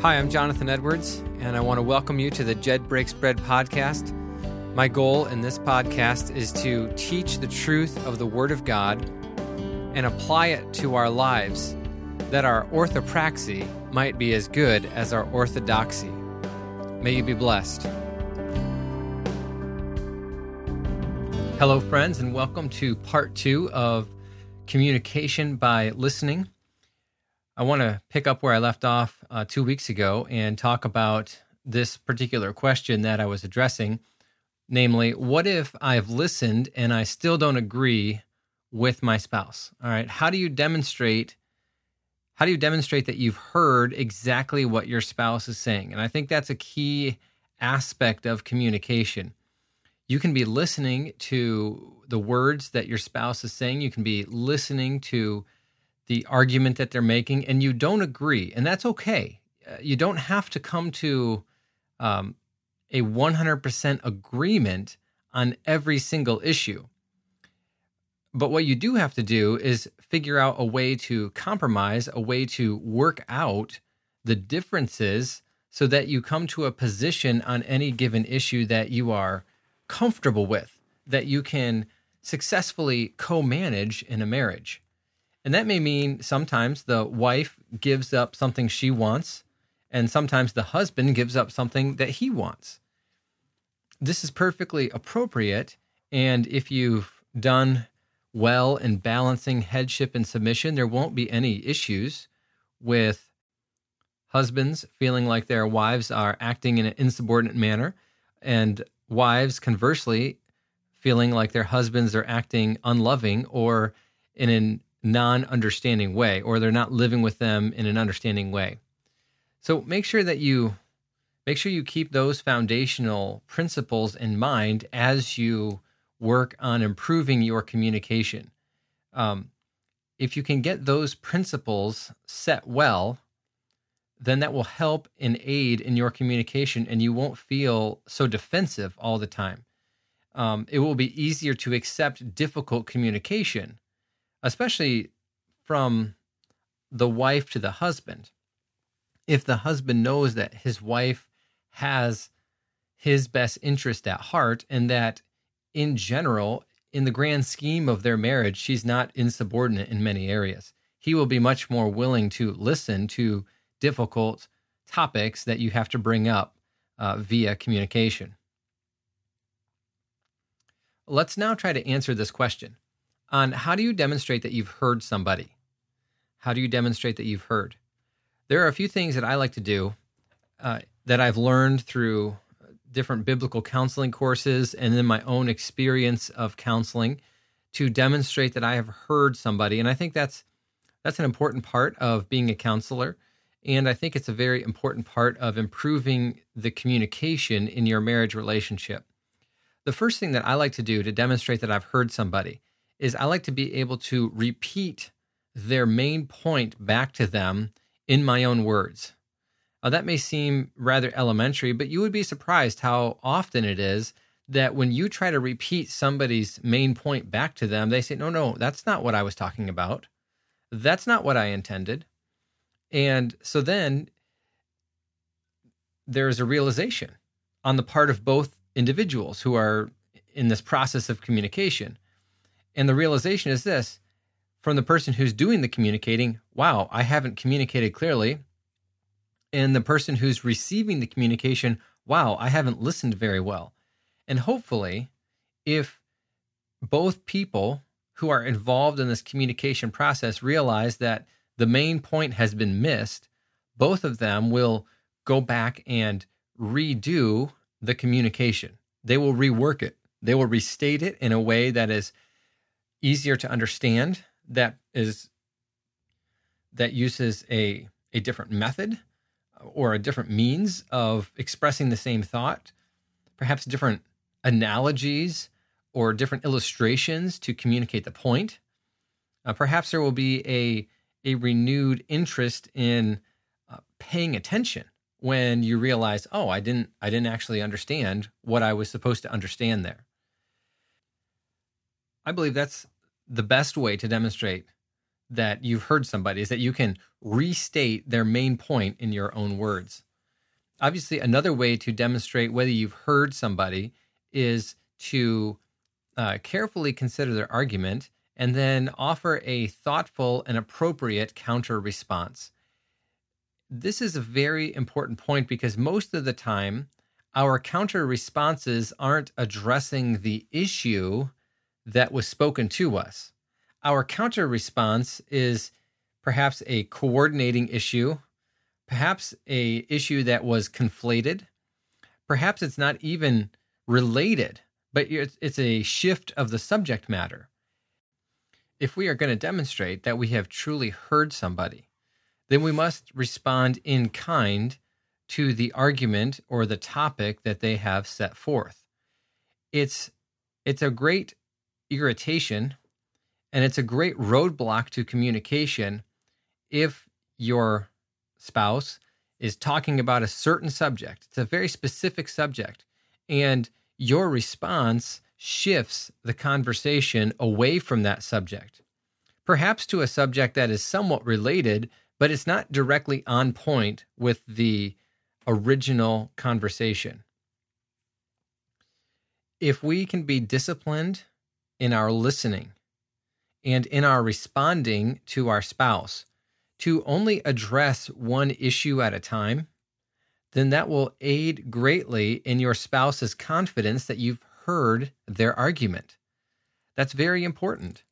Hi, I'm Jonathan Edwards, and I want to welcome you to the Jed Breaks Bread podcast. My goal in this podcast is to teach the truth of the Word of God and apply it to our lives that our orthopraxy might be as good as our orthodoxy. May you be blessed. Hello, friends, and welcome to part two of Communication by Listening. I want to pick up where I left off uh, two weeks ago and talk about this particular question that I was addressing. Namely, what if I've listened and I still don't agree with my spouse? All right. How do you demonstrate? How do you demonstrate that you've heard exactly what your spouse is saying? And I think that's a key aspect of communication. You can be listening to the words that your spouse is saying. You can be listening to the argument that they're making and you don't agree, and that's okay. Uh, you don't have to come to um, a 100% agreement on every single issue. But what you do have to do is figure out a way to compromise, a way to work out the differences so that you come to a position on any given issue that you are comfortable with, that you can successfully co manage in a marriage. And that may mean sometimes the wife gives up something she wants, and sometimes the husband gives up something that he wants. This is perfectly appropriate. And if you've done well in balancing headship and submission, there won't be any issues with husbands feeling like their wives are acting in an insubordinate manner, and wives, conversely, feeling like their husbands are acting unloving or in an non understanding way, or they're not living with them in an understanding way. So make sure that you make sure you keep those foundational principles in mind as you work on improving your communication. Um, if you can get those principles set well, then that will help and aid in your communication, and you won't feel so defensive all the time. Um, it will be easier to accept difficult communication especially from the wife to the husband. If the husband knows that his wife has his best interest at heart and that in general, in the grand scheme of their marriage, she's not insubordinate in many areas, he will be much more willing to listen to difficult topics that you have to bring up uh, via communication. Let's now try to answer this question on how do you demonstrate that you've heard somebody? How do you demonstrate that you've heard? There are a few things that I like to do uh, that I've learned through different biblical counseling courses and then my own experience of counseling to demonstrate that I have heard somebody. And I think that's that's an important part of being a counselor. And I think it's a very important part of improving the communication in your marriage relationship. The first thing that I like to do to demonstrate that I've heard somebody is I like to be able to repeat their main point back to them in my own words. Now, that may seem rather elementary, but you would be surprised how often it is that when you try to repeat somebody's main point back to them, they say, No, no, that's not what I was talking about. That's not what I intended. And so then there's a realization on the part of both individuals who are in this process of communication and the realization is this from the person who's doing the communicating wow, I haven't communicated clearly. And the person who's receiving the communication wow, I haven't listened very well. And hopefully, if both people who are involved in this communication process realize that the main point has been missed, both of them will go back and redo the communication. They will rework it. They will restate it in a way that is easier to understand that is that uses a a different method or a different means of expressing the same thought perhaps different analogies or different illustrations to communicate the point. Uh, perhaps there will be a a renewed interest in uh, paying attention when you realize oh i didn't i didn't actually understand what i was supposed to understand there I believe that's the best way to demonstrate that you've heard somebody is that you can restate their main point in your own words. Obviously, another way to demonstrate whether you've heard somebody is to uh, carefully consider their argument and then offer a thoughtful and appropriate counter response. This is a very important point because most of the time, our counter responses aren't addressing the issue that was spoken to us. Our counter response is perhaps a coordinating issue, perhaps a issue that was conflated, perhaps it's not even related, but it's a shift of the subject matter. If we are going to demonstrate that we have truly heard somebody, then we must respond in kind to the argument or the topic that they have set forth. It's it's a great irritation and it's a great roadblock to communication if your spouse is talking about a certain subject. It's a very specific subject and your response shifts the conversation away from that subject, perhaps to a subject that is somewhat related, but it's not directly on point with the original conversation. If we can be disciplined in our listening and in our responding to our spouse to only address one issue at a time, then that will aid greatly in your spouse's confidence that you've heard their argument. That's very important.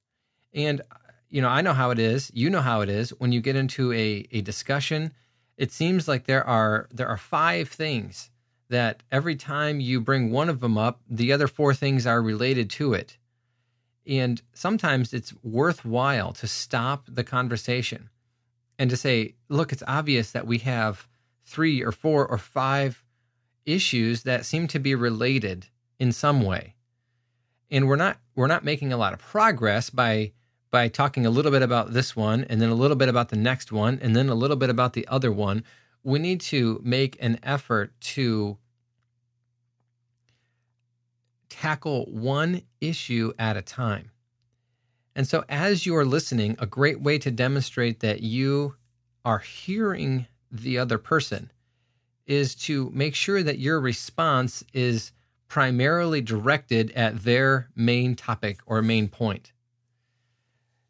And, you know, I know how it is. You know how it is when you get into a, a discussion. It seems like there are there are five things that every time you bring one of them up, the other four things are related to it. And sometimes it's worthwhile to stop the conversation and to say, look, it's obvious that we have three or four or five issues that seem to be related in some way. And we're not we're not making a lot of progress by by talking a little bit about this one and then a little bit about the next one and then a little bit about the other one. We need to make an effort to tackle one issue at a time. And so, as you're listening, a great way to demonstrate that you are hearing the other person is to make sure that your response is primarily directed at their main topic or main point.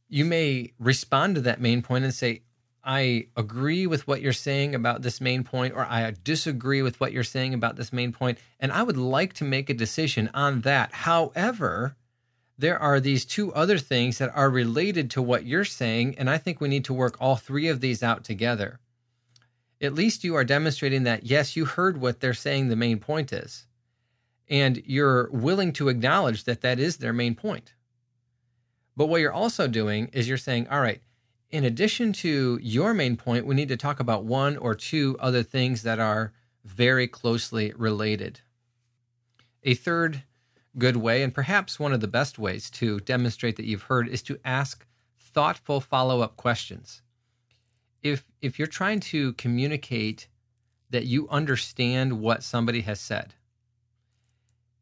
You may respond to that main point and say, I agree with what you're saying about this main point, or I disagree with what you're saying about this main point, and I would like to make a decision on that. However, there are these two other things that are related to what you're saying, and I think we need to work all three of these out together at least you are demonstrating that, yes, you heard what they're saying the main point is. And you're willing to acknowledge that that is their main point. But what you're also doing is you're saying, all right, in addition to your main point, we need to talk about one or two other things that are very closely related. A third good way, and perhaps one of the best ways to demonstrate that you've heard, is to ask thoughtful follow up questions if if you're trying to communicate that you understand what somebody has said,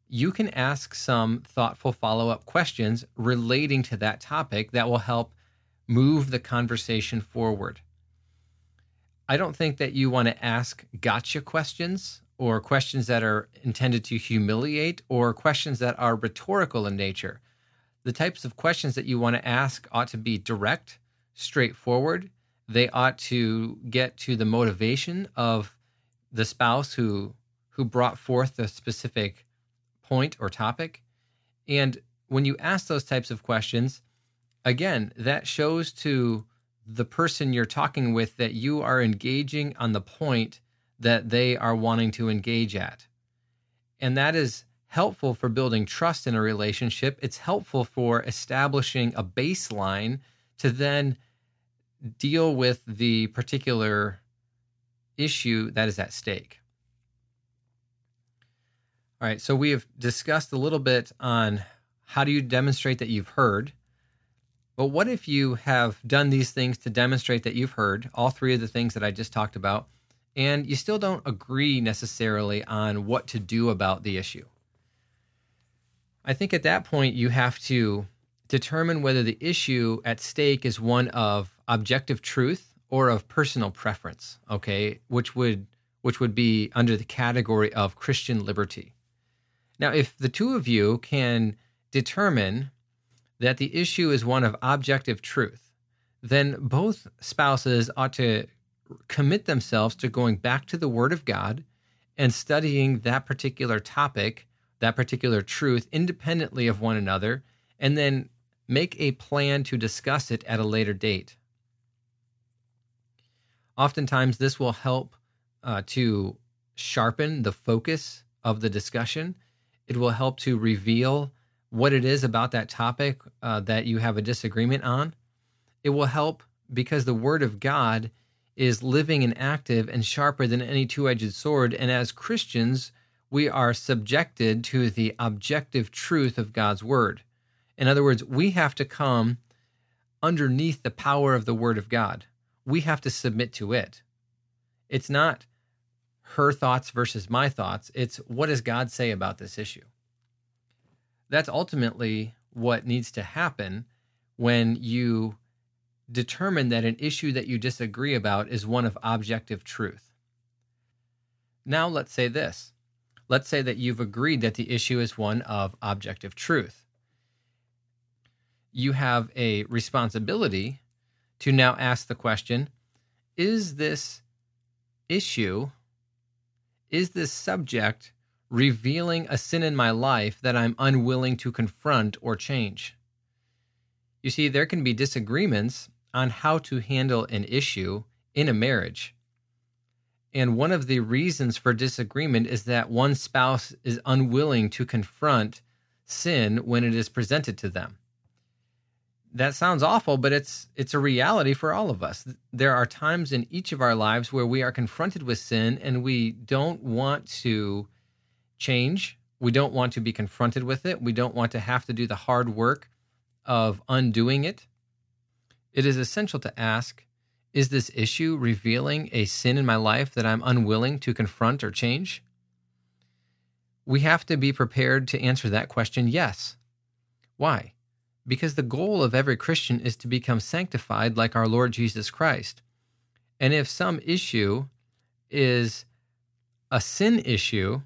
you can ask some thoughtful follow-up questions relating to that topic that will help move the conversation forward. I don't think that you want to ask gotcha questions or questions that are intended to humiliate or questions that are rhetorical in nature. The types of questions that you want to ask ought to be direct, straightforward, they ought to get to the motivation of the spouse who who brought forth the specific point or topic and when you ask those types of questions again that shows to the person you're talking with that you are engaging on the point that they are wanting to engage at and that is helpful for building trust in a relationship it's helpful for establishing a baseline to then deal with the particular issue that is at stake. All right, so we have discussed a little bit on how do you demonstrate that you've heard. But what if you have done these things to demonstrate that you've heard, all three of the things that I just talked about, and you still don't agree necessarily on what to do about the issue? I think at that point you have to determine whether the issue at stake is one of objective truth or of personal preference, okay, which would which would be under the category of Christian liberty. Now, if the two of you can determine that the issue is one of objective truth, then both spouses ought to commit themselves to going back to the Word of God and studying that particular topic, that particular truth independently of one another, and then make a plan to discuss it at a later date. Oftentimes, this will help uh, to sharpen the focus of the discussion. It will help to reveal what it is about that topic uh, that you have a disagreement on. It will help because the Word of God is living and active and sharper than any two edged sword. And as Christians, we are subjected to the objective truth of God's Word. In other words, we have to come underneath the power of the Word of God. We have to submit to it. It's not her thoughts versus my thoughts, it's what does God say about this issue? That's ultimately what needs to happen when you determine that an issue that you disagree about is one of objective truth. Now, let's say this. Let's say that you've agreed that the issue is one of objective truth. You have a responsibility to now ask the question Is this issue, is this subject revealing a sin in my life that I'm unwilling to confront or change? You see, there can be disagreements on how to handle an issue in a marriage. And one of the reasons for disagreement is that one spouse is unwilling to confront sin when it is presented to them. That sounds awful, but it's it's a reality for all of us. There are times in each of our lives where we are confronted with sin and we don't want to change. We don't want to be confronted with it. We don't want to have to do the hard work of undoing it it is essential to ask Is this issue revealing a sin in my life that I'm unwilling to confront or change? We have to be prepared to answer that question yes. Why? Because the goal of every Christian is to become sanctified like our Lord Jesus Christ. And if some issue is a sin issue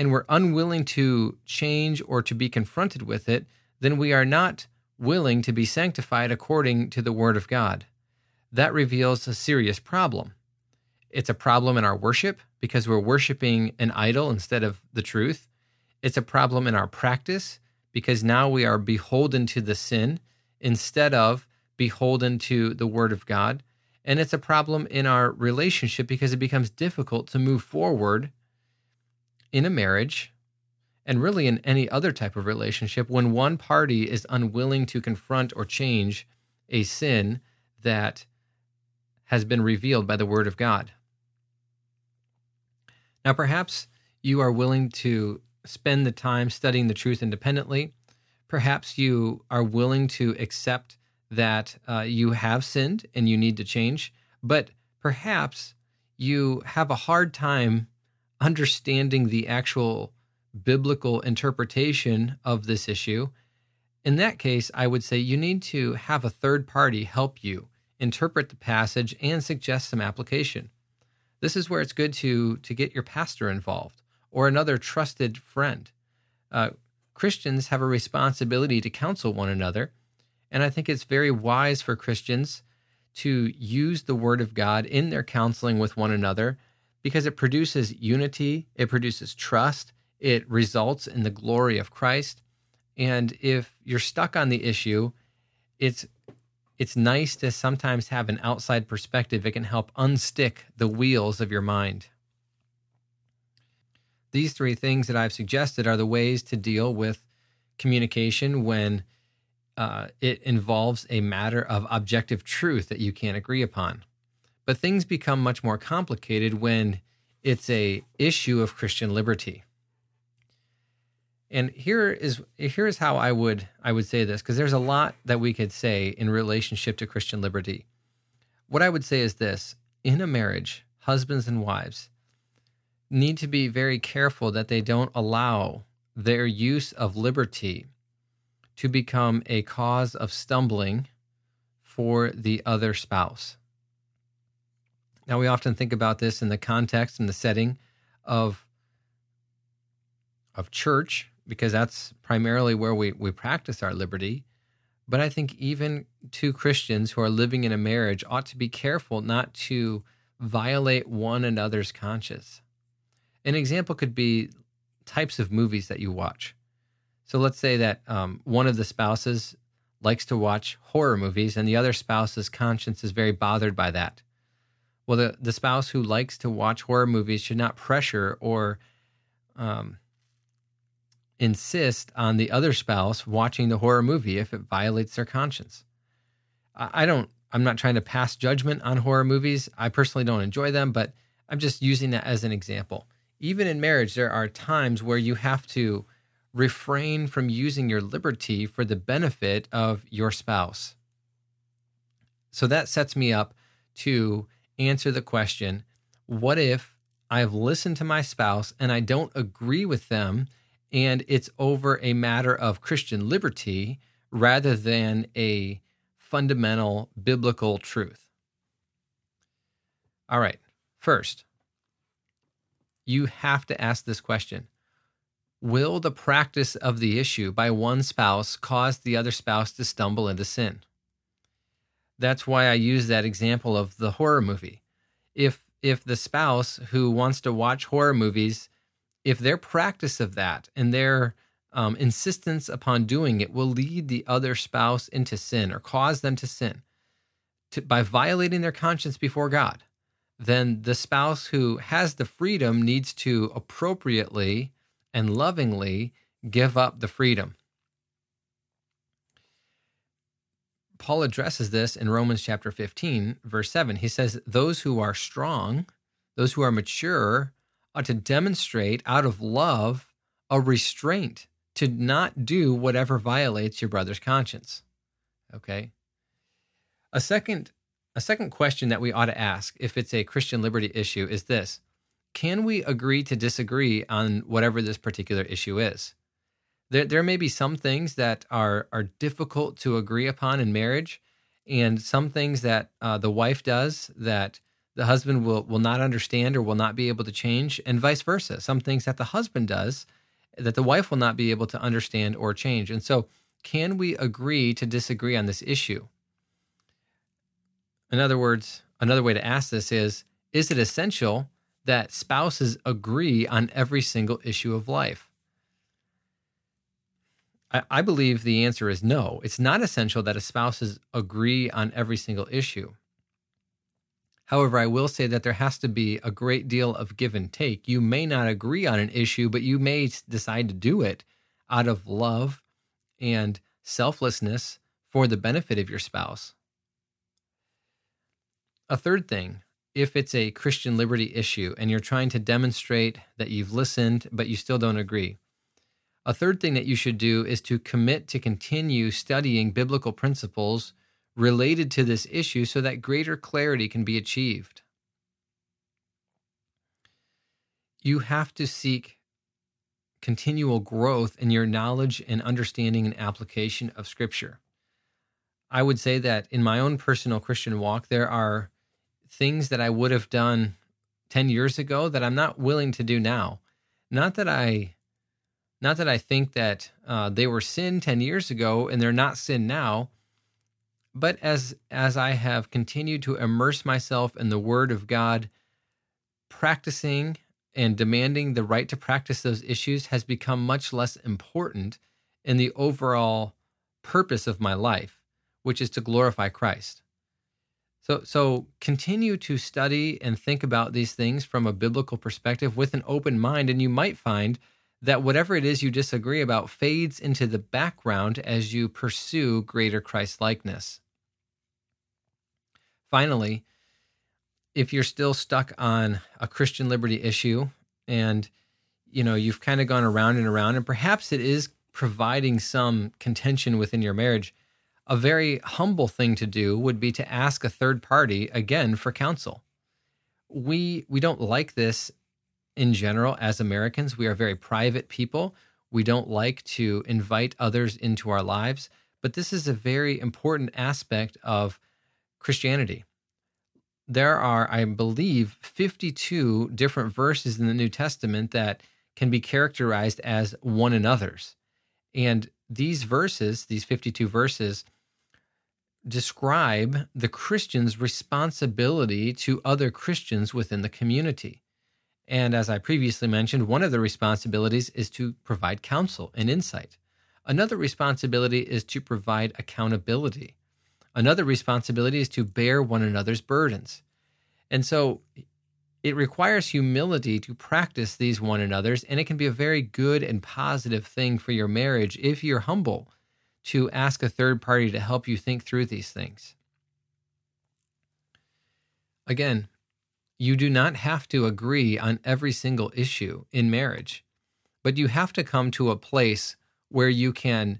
and we're unwilling to change or to be confronted with it, then we are not willing to be sanctified according to the Word of God. That reveals a serious problem. It's a problem in our worship because we're worshiping an idol instead of the truth. It's a problem in our practice because now we are beholden to the sin instead of beholden to the Word of God. And it's a problem in our relationship because it becomes difficult to move forward in a marriage and really in any other type of relationship, when one party is unwilling to confront or change a sin that has been revealed by the Word of God. Now, perhaps you are willing to spend the time studying the truth independently. Perhaps you are willing to accept that uh, you have sinned and you need to change, but perhaps you have a hard time understanding the actual biblical interpretation of this issue, in that case, I would say you need to have a third party help you interpret the passage and suggest some application. This is where it's good to, to get your pastor involved or another trusted friend. Uh, Christians have a responsibility to counsel one another, and I think it's very wise for Christians to use the Word of God in their counseling with one another because it produces unity, it produces trust, it results in the glory of Christ. And if you're stuck on the issue, it's it's nice to sometimes have an outside perspective. It can help unstick the wheels of your mind. These three things that I've suggested are the ways to deal with communication when uh, it involves a matter of objective truth that you can't agree upon. But things become much more complicated when it's a issue of Christian liberty. And here is here is how I would I would say this because there's a lot that we could say in relationship to Christian liberty. What I would say is this: in a marriage, husbands and wives need to be very careful that they don't allow their use of liberty to become a cause of stumbling for the other spouse. Now, we often think about this in the context and the setting of, of church, because that's primarily where we, we practice our liberty. But I think even two Christians who are living in a marriage ought to be careful not to violate one another's conscience. An example could be types of movies that you watch. So let's say that um, one of the spouses likes to watch horror movies and the other spouse's conscience is very bothered by that. Well, the, the spouse who likes to watch horror movies should not pressure or um, insist on the other spouse watching the horror movie if it violates their conscience. I, I don't, I'm not trying to pass judgment on horror movies. I personally don't enjoy them, but I'm just using that as an example. Even in marriage, there are times where you have to refrain from using your liberty for the benefit of your spouse. So that sets me up to answer the question what if I've listened to my spouse and I don't agree with them, and it's over a matter of Christian liberty rather than a fundamental biblical truth? All right, first, you have to ask this question Will the practice of the issue by one spouse cause the other spouse to stumble into sin? That's why I use that example of the horror movie. If if the spouse who wants to watch horror movies, if their practice of that and their um, insistence upon doing it will lead the other spouse into sin or cause them to sin to, by violating their conscience before God, then the spouse who has the freedom needs to appropriately and lovingly give up the freedom. Paul addresses this in Romans chapter 15, verse 7. He says, Those who are strong, those who are mature, ought to demonstrate out of love a restraint to not do whatever violates your brother's conscience. Okay? A second a second question that we ought to ask if it's a Christian liberty issue is this can we agree to disagree on whatever this particular issue is? There, there may be some things that are are difficult to agree upon in marriage, and some things that uh, the wife does that the husband will will not understand or will not be able to change, and vice versa. Some things that the husband does that the wife will not be able to understand or change. And so, can we agree to disagree on this issue? In other words, another way to ask this is: Is it essential that spouses agree on every single issue of life? I, believe the answer is no. It's not essential that a spouses agree on every single issue. However, I will say that there has to be a great deal of give and take. You may not agree on an issue, but you may decide to do it out of love and selflessness for the benefit of your spouse. A third thing if it's a Christian liberty issue and you're trying to demonstrate that you've listened, but you still don't agree. A third thing that you should do is to commit to continue studying biblical principles related to this issue so that greater clarity can be achieved. You have to seek continual growth in your knowledge and understanding and application of Scripture. I would say that in my own personal Christian walk, there are things that I would have done 10 years ago that I'm not willing to do now. Not that I not that I think that uh, they were sin 10 years ago and they're not sin now, but as as I have continued to immerse myself in the word of God, practicing and demanding the right to practice those issues has become much less important in the overall purpose of my life, which is to glorify Christ. So, so continue to study and think about these things from a biblical perspective with an open mind, and you might find that whatever it is you disagree about fades into the background as you pursue greater Christ likeness. Finally, if you're still stuck on a Christian liberty issue and you know you've kind of gone around and around and perhaps it is providing some contention within your marriage a very humble thing to do would be to ask a third party again for counsel. We we don't like this in general as Americans. We are very private people. We don't like to invite others into our lives. But this is a very important aspect of Christianity. There are, I believe, 52 different verses in the New Testament that can be characterized as one another's. And these verses, these 52 verses, describe the Christian's responsibility to other Christians within the community. And as I previously mentioned, one of the responsibilities is to provide counsel and insight. Another responsibility is to provide accountability. Another responsibility is to bear one another's burdens. And so it requires humility to practice these one another's, and it can be a very good and positive thing for your marriage if you're humble to ask a third party to help you think through these things. Again, you do not have to agree on every single issue in marriage, but you have to come to a place where you can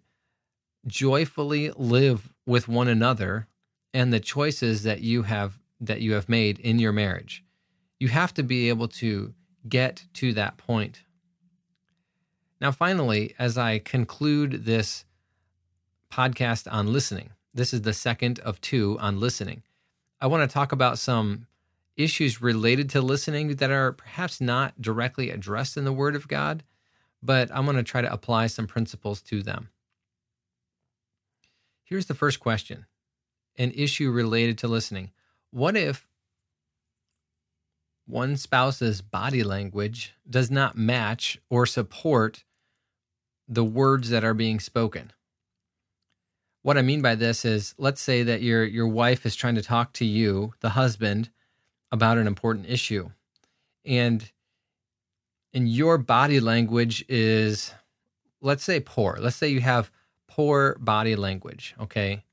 joyfully live with one another and the choices that you have that you have made in your marriage. You have to be able to get to that point. Now finally, as I conclude this podcast on listening. This is the second of two on listening. I want to talk about some issues related to listening that are perhaps not directly addressed in the Word of God, but I'm going to try to apply some principles to them. Here's the first question an issue related to listening. What if one spouse's body language does not match or support the words that are being spoken? what I mean by this is let's say that your your wife is trying to talk to you, the husband, about an important issue. And and your body language is let's say poor. Let's say you have poor body language, okay?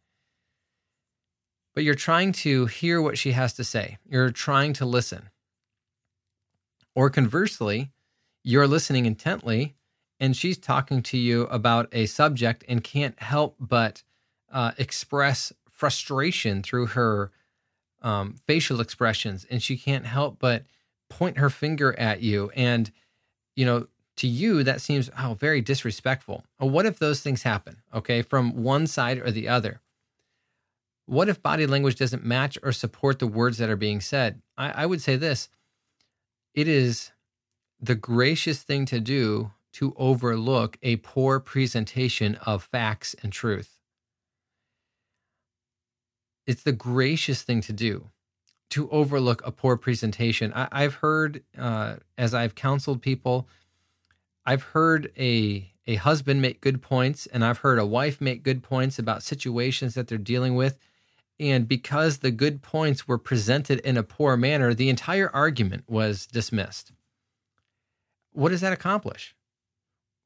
But you're trying to hear what she has to say. You're trying to listen. Or conversely, you're listening intently and she's talking to you about a subject and can't help but uh, express frustration through her um, facial expressions, and she can't help but point her finger at you. And, you know, to you, that seems, oh, very disrespectful. Well, what if those things happen, okay, from one side or the other? What if body language doesn't match or support the words that are being said? I, I would say this it is the gracious thing to do to overlook a poor presentation of facts and truth it's the gracious thing to do to overlook a poor presentation. I, have heard, uh, as I've counseled people, I've heard a a husband make good points, and I've heard a wife make good points about situations that they're dealing with. And because the good points were presented in a poor manner, the entire argument was dismissed. What does that accomplish?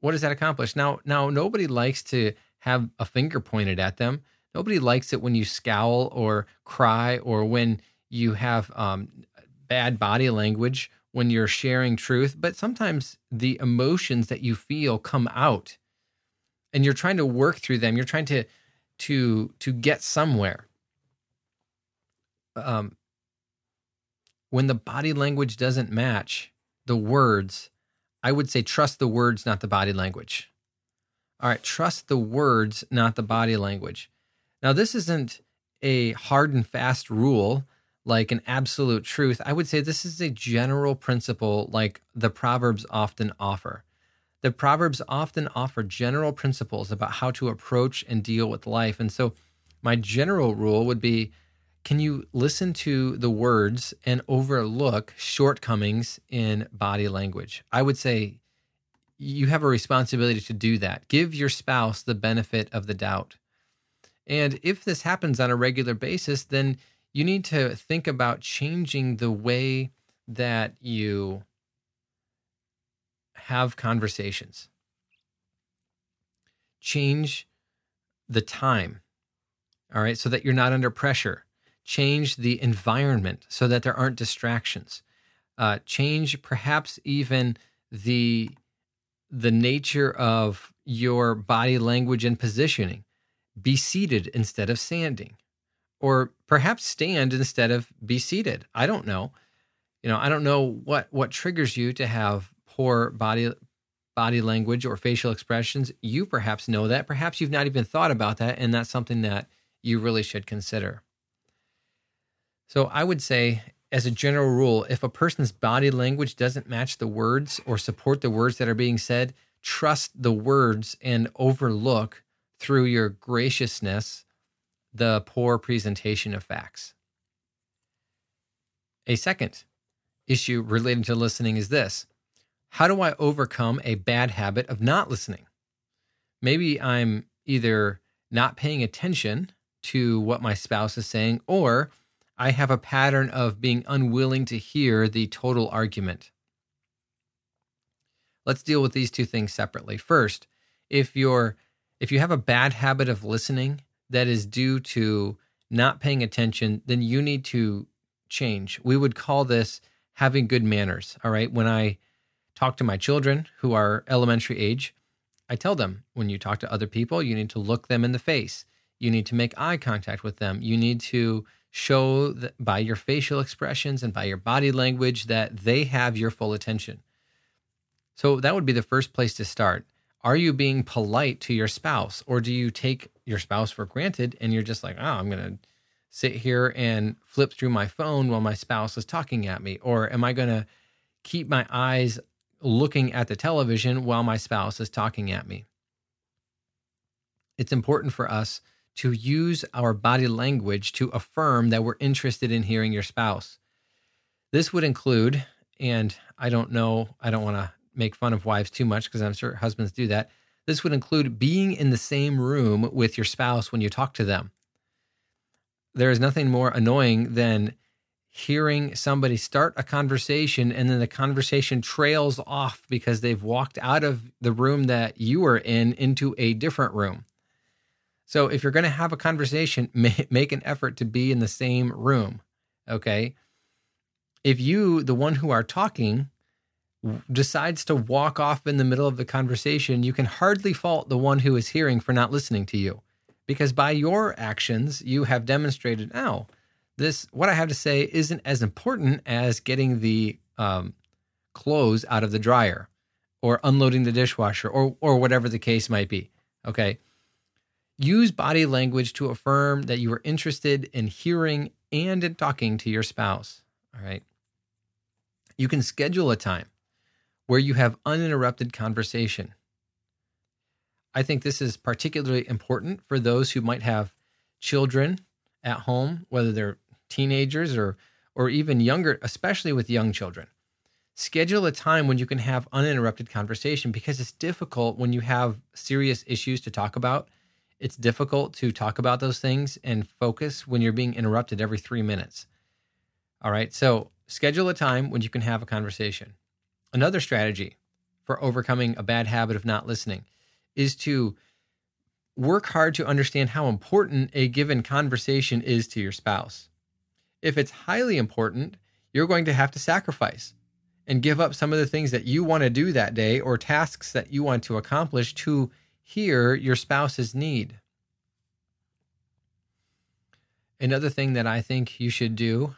What does that accomplish? Now, now nobody likes to have a finger pointed at them. Nobody likes it when you scowl or cry or when you have um, bad body language when you're sharing truth. But sometimes the emotions that you feel come out, and you're trying to work through them. You're trying to to to get somewhere. Um, when the body language doesn't match the words, I would say trust the words, not the body language. All right, trust the words, not the body language. Now, this isn't a hard and fast rule like an absolute truth. I would say this is a general principle like the Proverbs often offer. The Proverbs often offer general principles about how to approach and deal with life. And so, my general rule would be can you listen to the words and overlook shortcomings in body language? I would say you have a responsibility to do that. Give your spouse the benefit of the doubt. And if this happens on a regular basis, then you need to think about changing the way that you have conversations. Change the time, all right, so that you're not under pressure. Change the environment so that there aren't distractions. Uh, change perhaps even the the nature of your body language and positioning be seated instead of standing, or perhaps stand instead of be seated. I don't know. You know, I don't know what what triggers you to have poor body body language or facial expressions, you perhaps know that. Perhaps you've not even thought about that, and that's something that you really should consider. So, I would say, as a general rule, if a person's body language doesn't match the words or support the words that are being said, trust the words and overlook through your graciousness the poor presentation of facts. A second issue related to listening is this How do I overcome a bad habit of not listening? Maybe I'm either not paying attention to what my spouse is saying, or I have a pattern of being unwilling to hear the total argument. Let's deal with these two things separately. First, if you're if you have a bad habit of listening that is due to not paying attention, then you need to change. We would call this having good manners. All right. When I talk to my children who are elementary age, I tell them when you talk to other people, you need to look them in the face. You need to make eye contact with them. You need to show by your facial expressions and by your body language that they have your full attention. So that would be the first place to start. Are you being polite to your spouse or do you take your spouse for granted and you're just like, oh, I'm going to sit here and flip through my phone while my spouse is talking at me? Or am I going to keep my eyes looking at the television while my spouse is talking at me? It's important for us to use our body language to affirm that we're interested in hearing your spouse. This would include, and I don't know, I don't want to make fun of wives too much because I'm sure husbands do that. This would include being in the same room with your spouse when you talk to them there is nothing more annoying than hearing somebody start a conversation and then the conversation trails off because they've walked out of the room that you were in into a different room. So if you're going to have a conversation, make an effort to be in the same room. Okay. If you, the one who are talking, decides to walk off in the middle of the conversation, you can hardly fault the one who is hearing for not listening to you. Because by your actions you have demonstrated oh this what i have to say isn't as important as getting the um, clothes out of the dryer or unloading the dishwasher or or whatever the case might be okay? Use body language to affirm that you are interested in hearing and in talking to your spouse all right? You can schedule a time where you have uninterrupted conversation I think this is particularly important for those who might have children at home, whether they're teenagers or or even younger, especially with young children. Schedule a time when you can have uninterrupted conversation because it's difficult when you have serious issues to talk about. It's difficult to talk about those things and focus when you're being interrupted every 3 minutes. All right? So, schedule a time when you can have a conversation. Another strategy for overcoming a bad habit of not listening is to work hard to understand how important a given conversation is to your spouse. If it's highly important, you're going to have to sacrifice and give up some of the things that you want to do that day or tasks that you want to accomplish to hear your spouse's need. Another thing that I think you should do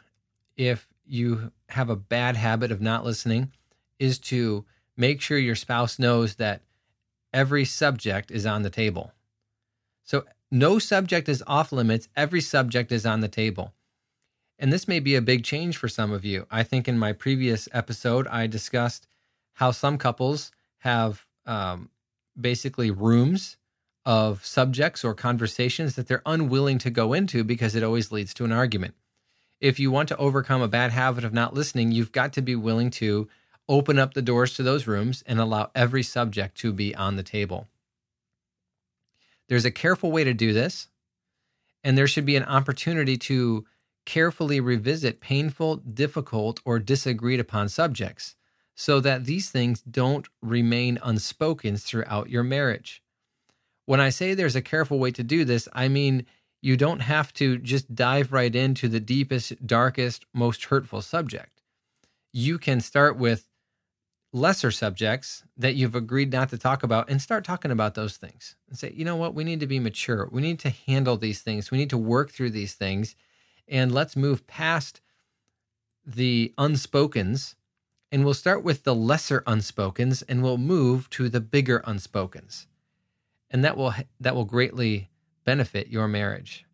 if you have a bad habit of not listening is to make sure your spouse knows that every subject is on the table. So no subject is off limits, every subject is on the table. And this may be a big change for some of you. I think in my previous episode, I discussed how some couples have um, basically rooms of subjects or conversations that they're unwilling to go into because it always leads to an argument. If you want to overcome a bad habit of not listening, you've got to be willing to open up the doors to those rooms and allow every subject to be on the table. There's a careful way to do this, and there should be an opportunity to carefully revisit painful, difficult, or disagreed upon subjects so that these things don't remain unspoken throughout your marriage. When I say there's a careful way to do this, I mean you don't have to just dive right into the deepest, darkest, most hurtful subject. You can start with lesser subjects that you've agreed not to talk about and start talking about those things and say, you know what, we need to be mature. We need to handle these things. We need to work through these things and let's move past the unspokens And we'll start with the lesser unspokens and we'll move to the bigger unspokens. And that will that will greatly benefit your marriage.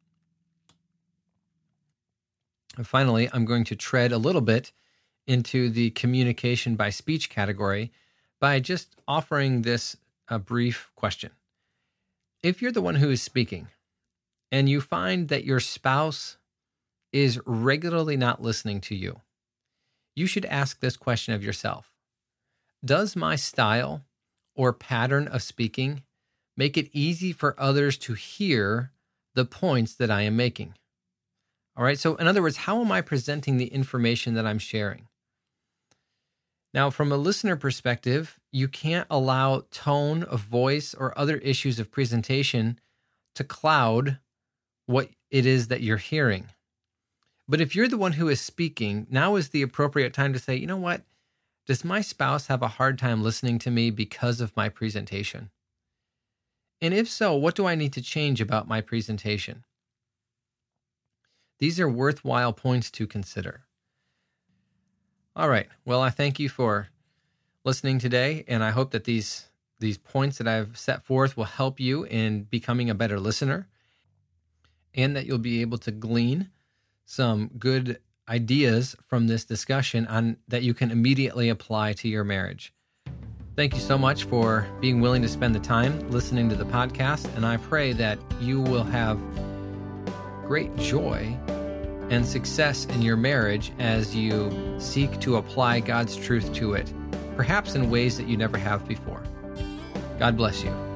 And finally, I'm going to tread a little bit into the communication by speech category by just offering this a brief question. If you're the one who is speaking and you find that your spouse is regularly not listening to you, you should ask this question of yourself Does my style or pattern of speaking make it easy for others to hear the points that I am making? All right. So, in other words, how am I presenting the information that I'm sharing? Now, from a listener perspective, you can't allow tone of voice or other issues of presentation to cloud what it is that you're hearing. But if you're the one who is speaking, now is the appropriate time to say, you know what? Does my spouse have a hard time listening to me because of my presentation? And if so, what do I need to change about my presentation? These are worthwhile points to consider. All right. Well, I thank you for listening today, and I hope that these these points that I've set forth will help you in becoming a better listener, and that you'll be able to glean some good ideas from this discussion on that you can immediately apply to your marriage. Thank you so much for being willing to spend the time listening to the podcast, and I pray that you will have great joy and success in your marriage as you seek to apply God's truth to it, perhaps in ways that you never have before. God bless you.